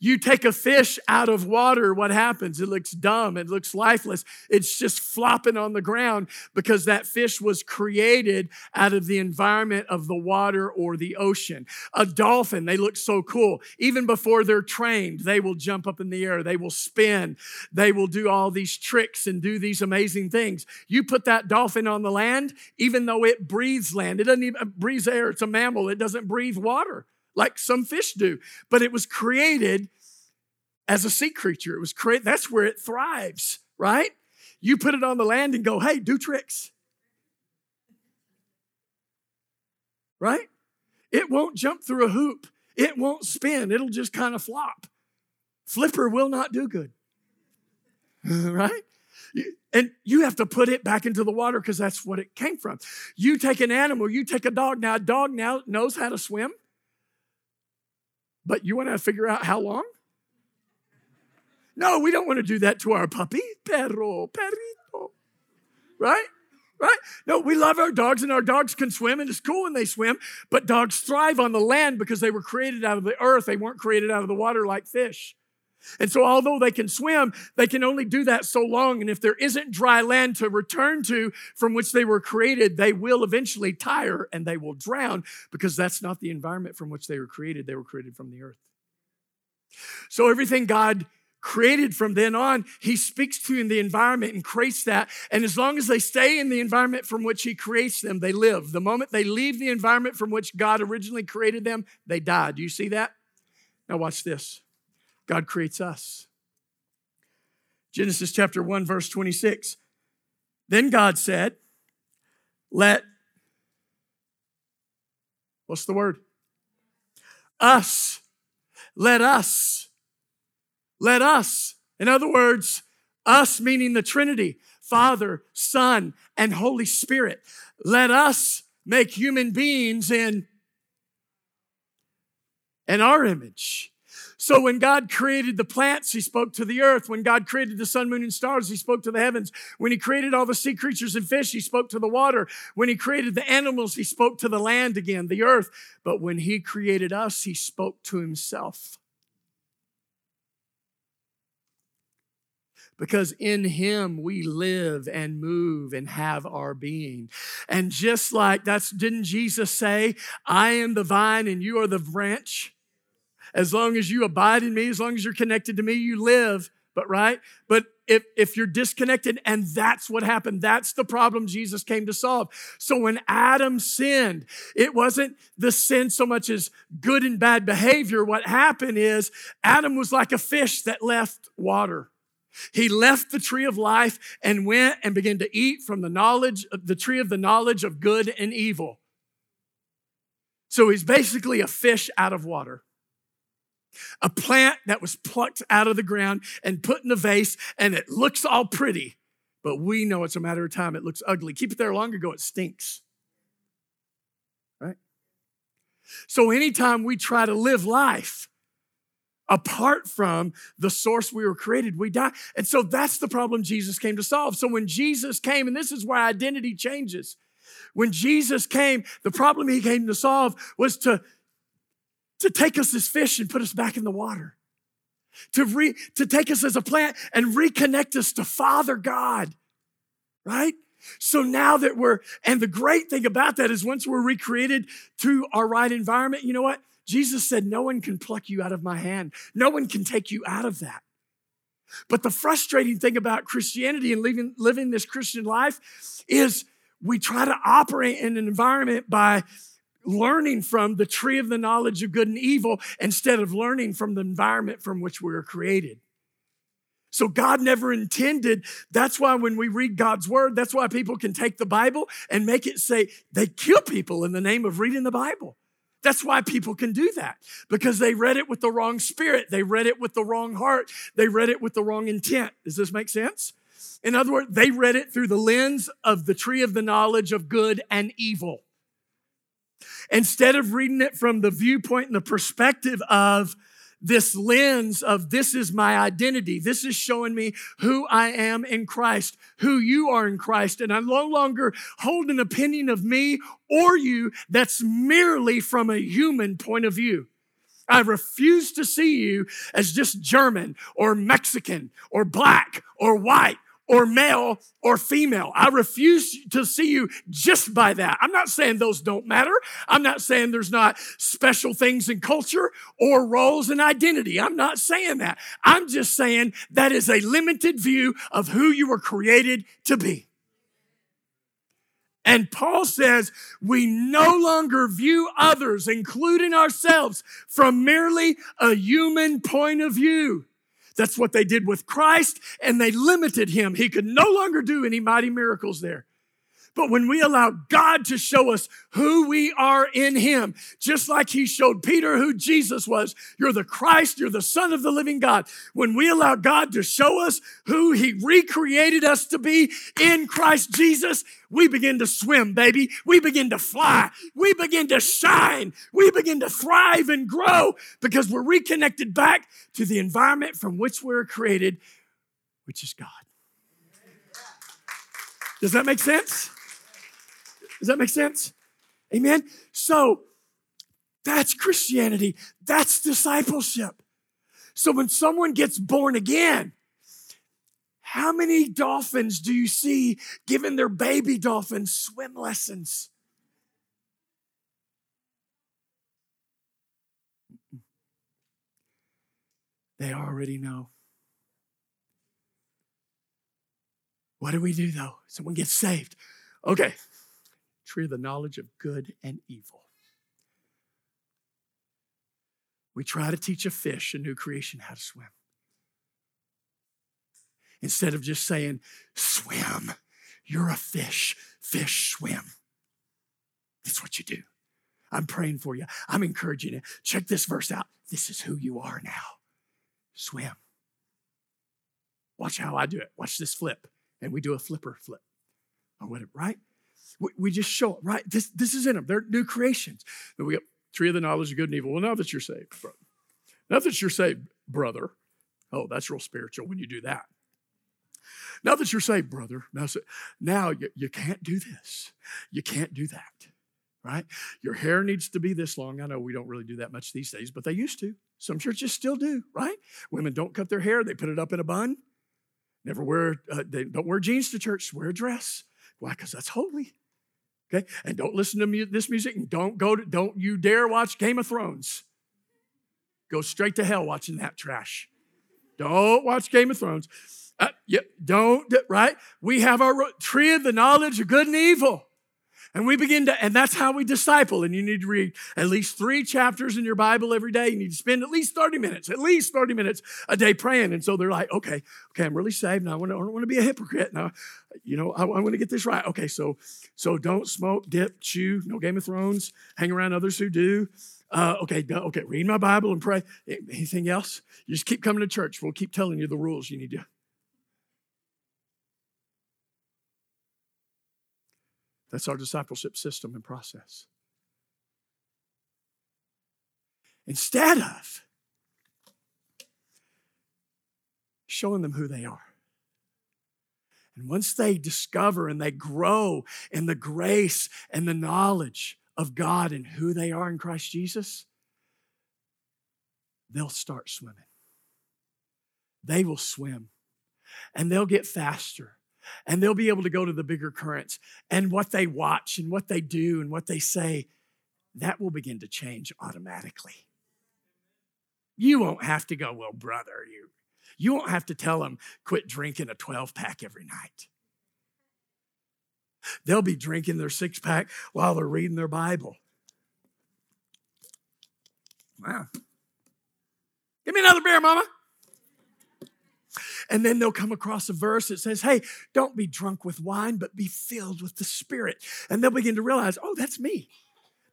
You take a fish out of water, what happens? It looks dumb, it looks lifeless. It's just flopping on the ground because that fish was created out of the environment of the water or the ocean. A dolphin, they look so cool. Even before they're trained, they will jump up in the air, they will spin, they will do all these tricks and do these amazing things. You put that dolphin on the land, even though it breathes land, it doesn't even breathe air, it's a mammal, it doesn't breathe water like some fish do. But it was created as a sea creature. It was created, that's where it thrives, right? You put it on the land and go, hey, do tricks. Right? It won't jump through a hoop. It won't spin. It'll just kind of flop. Flipper will not do good. right? And you have to put it back into the water because that's what it came from. You take an animal, you take a dog. Now, a dog now knows how to swim. But you want to figure out how long? No, we don't want to do that to our puppy. Perro, perrito. Right? Right? No, we love our dogs and our dogs can swim and it's cool when they swim, but dogs thrive on the land because they were created out of the earth. They weren't created out of the water like fish. And so, although they can swim, they can only do that so long. And if there isn't dry land to return to from which they were created, they will eventually tire and they will drown because that's not the environment from which they were created. They were created from the earth. So, everything God created from then on, He speaks to in the environment and creates that. And as long as they stay in the environment from which He creates them, they live. The moment they leave the environment from which God originally created them, they die. Do you see that? Now, watch this. God creates us. Genesis chapter 1, verse 26. Then God said, Let, what's the word? Us. Let us. Let us. In other words, us meaning the Trinity, Father, Son, and Holy Spirit. Let us make human beings in, in our image. So when God created the plants, he spoke to the earth. When God created the sun, moon, and stars, he spoke to the heavens. When he created all the sea creatures and fish, he spoke to the water. When he created the animals, he spoke to the land again, the earth. But when he created us, he spoke to himself. because in him we live and move and have our being. And just like that's, didn't Jesus say, I am the vine and you are the branch? As long as you abide in me, as long as you're connected to me, you live. But right? But if, if you're disconnected, and that's what happened, that's the problem Jesus came to solve. So when Adam sinned, it wasn't the sin so much as good and bad behavior. What happened is Adam was like a fish that left water. He left the tree of life and went and began to eat from the knowledge, the tree of the knowledge of good and evil. So he's basically a fish out of water. A plant that was plucked out of the ground and put in a vase, and it looks all pretty, but we know it's a matter of time. It looks ugly. Keep it there long ago, it stinks. Right? So anytime we try to live life apart from the source we were created, we die. And so that's the problem Jesus came to solve. So when Jesus came, and this is where identity changes. When Jesus came, the problem he came to solve was to, to take us as fish and put us back in the water. To, re, to take us as a plant and reconnect us to Father God, right? So now that we're, and the great thing about that is once we're recreated to our right environment, you know what? Jesus said, No one can pluck you out of my hand. No one can take you out of that. But the frustrating thing about Christianity and living, living this Christian life is we try to operate in an environment by learning from the tree of the knowledge of good and evil instead of learning from the environment from which we were created. So God never intended. That's why when we read God's word, that's why people can take the Bible and make it say they kill people in the name of reading the Bible. That's why people can do that because they read it with the wrong spirit. They read it with the wrong heart. They read it with the wrong intent. Does this make sense? In other words, they read it through the lens of the tree of the knowledge of good and evil. Instead of reading it from the viewpoint and the perspective of this lens of this is my identity. This is showing me who I am in Christ, who you are in Christ. And I no longer hold an opinion of me or you that's merely from a human point of view. I refuse to see you as just German or Mexican or black or white or male or female. I refuse to see you just by that. I'm not saying those don't matter. I'm not saying there's not special things in culture or roles and identity. I'm not saying that. I'm just saying that is a limited view of who you were created to be. And Paul says we no longer view others, including ourselves, from merely a human point of view. That's what they did with Christ, and they limited him. He could no longer do any mighty miracles there. But when we allow God to show us who we are in Him, just like He showed Peter who Jesus was, you're the Christ, you're the Son of the living God. When we allow God to show us who He recreated us to be in Christ Jesus, we begin to swim, baby. We begin to fly. We begin to shine. We begin to thrive and grow because we're reconnected back to the environment from which we we're created, which is God. Does that make sense? Does that make sense? Amen? So that's Christianity. That's discipleship. So when someone gets born again, how many dolphins do you see giving their baby dolphins swim lessons? They already know. What do we do though? Someone gets saved. Okay, tree of the knowledge of good and evil. We try to teach a fish, a new creation, how to swim. Instead of just saying, swim, you're a fish, fish swim. That's what you do. I'm praying for you. I'm encouraging you. Check this verse out. This is who you are now. Swim. Watch how I do it. Watch this flip. And we do a flipper flip or whatever, right? We, we just show up, right? This, this is in them. They're new creations. Then we got tree of the knowledge of good and evil. Well, now that you're saved, brother. Now that you're saved, brother. Oh, that's real spiritual when you do that. Now that you're saved, brother, now, now you, you can't do this. You can't do that, right? Your hair needs to be this long. I know we don't really do that much these days, but they used to. Some churches still do, right? Women don't cut their hair, they put it up in a bun. Never wear, uh, they don't wear jeans to church, wear a dress. Why? Because that's holy. Okay? And don't listen to mu- this music and don't go to, don't you dare watch Game of Thrones. Go straight to hell watching that trash. Don't watch Game of Thrones. Uh, yeah, don't, right? We have our tree of the knowledge of good and evil. And we begin to, and that's how we disciple. And you need to read at least three chapters in your Bible every day. You need to spend at least 30 minutes, at least 30 minutes a day praying. And so they're like, okay, okay, I'm really saved. Now I, want to, I don't want to be a hypocrite. Now, you know, I, I want to get this right. Okay, so so don't smoke, dip, chew, no Game of Thrones, hang around others who do. Uh, okay, okay, read my Bible and pray. Anything else? You just keep coming to church. We'll keep telling you the rules you need to That's our discipleship system and process. Instead of showing them who they are. And once they discover and they grow in the grace and the knowledge of God and who they are in Christ Jesus, they'll start swimming. They will swim and they'll get faster and they'll be able to go to the bigger currents. And what they watch and what they do and what they say, that will begin to change automatically. You won't have to go, well, brother, you, you won't have to tell them, quit drinking a 12 pack every night. They'll be drinking their six pack while they're reading their Bible. Wow. Give me another beer, mama. And then they'll come across a verse that says, Hey, don't be drunk with wine, but be filled with the Spirit. And they'll begin to realize, Oh, that's me.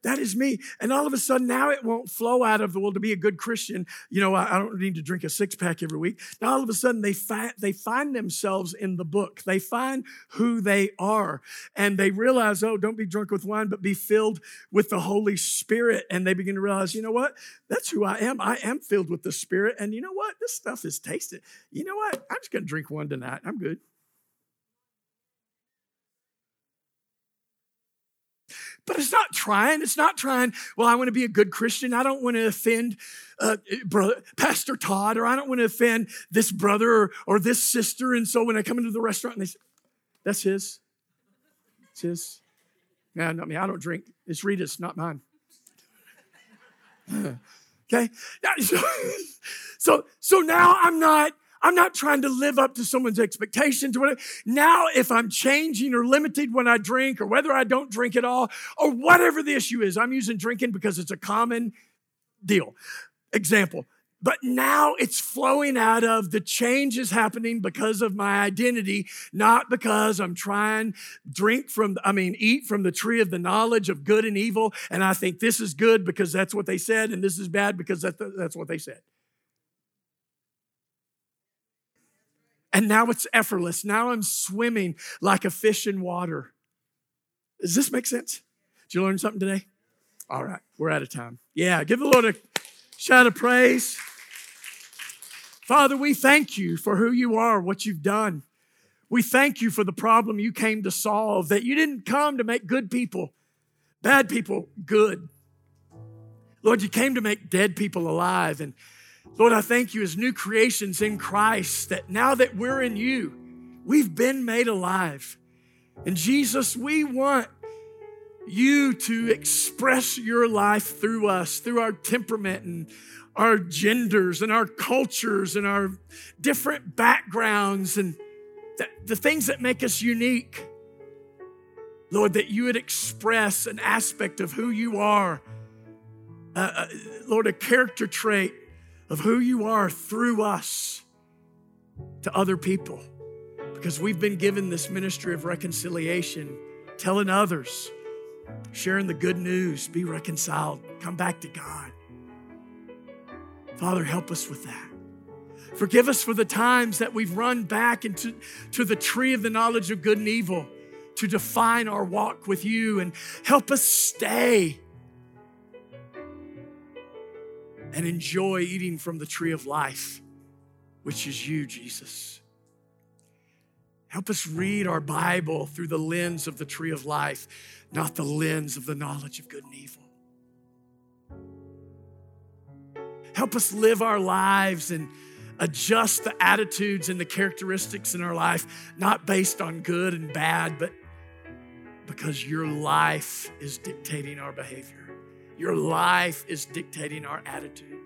That is me. And all of a sudden, now it won't flow out of, the well, to be a good Christian, you know, I, don't need to drink a six pack every week. Now, all of a sudden, they, fi- they find themselves in the book. They find who they are. And they realize, oh, don't be drunk with wine, but be filled with the Holy Spirit. And they begin to realize, you know what? That's who I am. I am filled with the Spirit. And you know what? This stuff is tasted. You know what? I'm just to drink one tonight. I'm good. But it's not trying. It's not trying, well, I want to be a good Christian. I don't want to offend uh, brother, Pastor Todd, or I don't want to offend this brother or, or this sister. And so when I come into the restaurant and they say, that's his. It's his. Yeah, not me. I don't drink. It's Rita's, not mine. okay? So, so now I'm not I'm not trying to live up to someone's expectations. Now, if I'm changing or limited when I drink or whether I don't drink at all or whatever the issue is, I'm using drinking because it's a common deal. Example. But now it's flowing out of the change is happening because of my identity, not because I'm trying drink from, I mean, eat from the tree of the knowledge of good and evil. And I think this is good because that's what they said, and this is bad because that's what they said. And now it's effortless. Now I'm swimming like a fish in water. Does this make sense? Did you learn something today? All right, we're out of time. Yeah, give the Lord a shout of praise. Father, we thank you for who you are, what you've done. We thank you for the problem you came to solve, that you didn't come to make good people, bad people good. Lord, you came to make dead people alive. And Lord, I thank you as new creations in Christ that now that we're in you, we've been made alive. And Jesus, we want you to express your life through us, through our temperament and our genders and our cultures and our different backgrounds and the, the things that make us unique. Lord, that you would express an aspect of who you are, uh, uh, Lord, a character trait of who you are through us to other people. Because we've been given this ministry of reconciliation, telling others, sharing the good news, be reconciled, come back to God. Father, help us with that. Forgive us for the times that we've run back into to the tree of the knowledge of good and evil to define our walk with you and help us stay and enjoy eating from the tree of life, which is you, Jesus. Help us read our Bible through the lens of the tree of life, not the lens of the knowledge of good and evil. Help us live our lives and adjust the attitudes and the characteristics in our life, not based on good and bad, but because your life is dictating our behavior. Your life is dictating our attitude.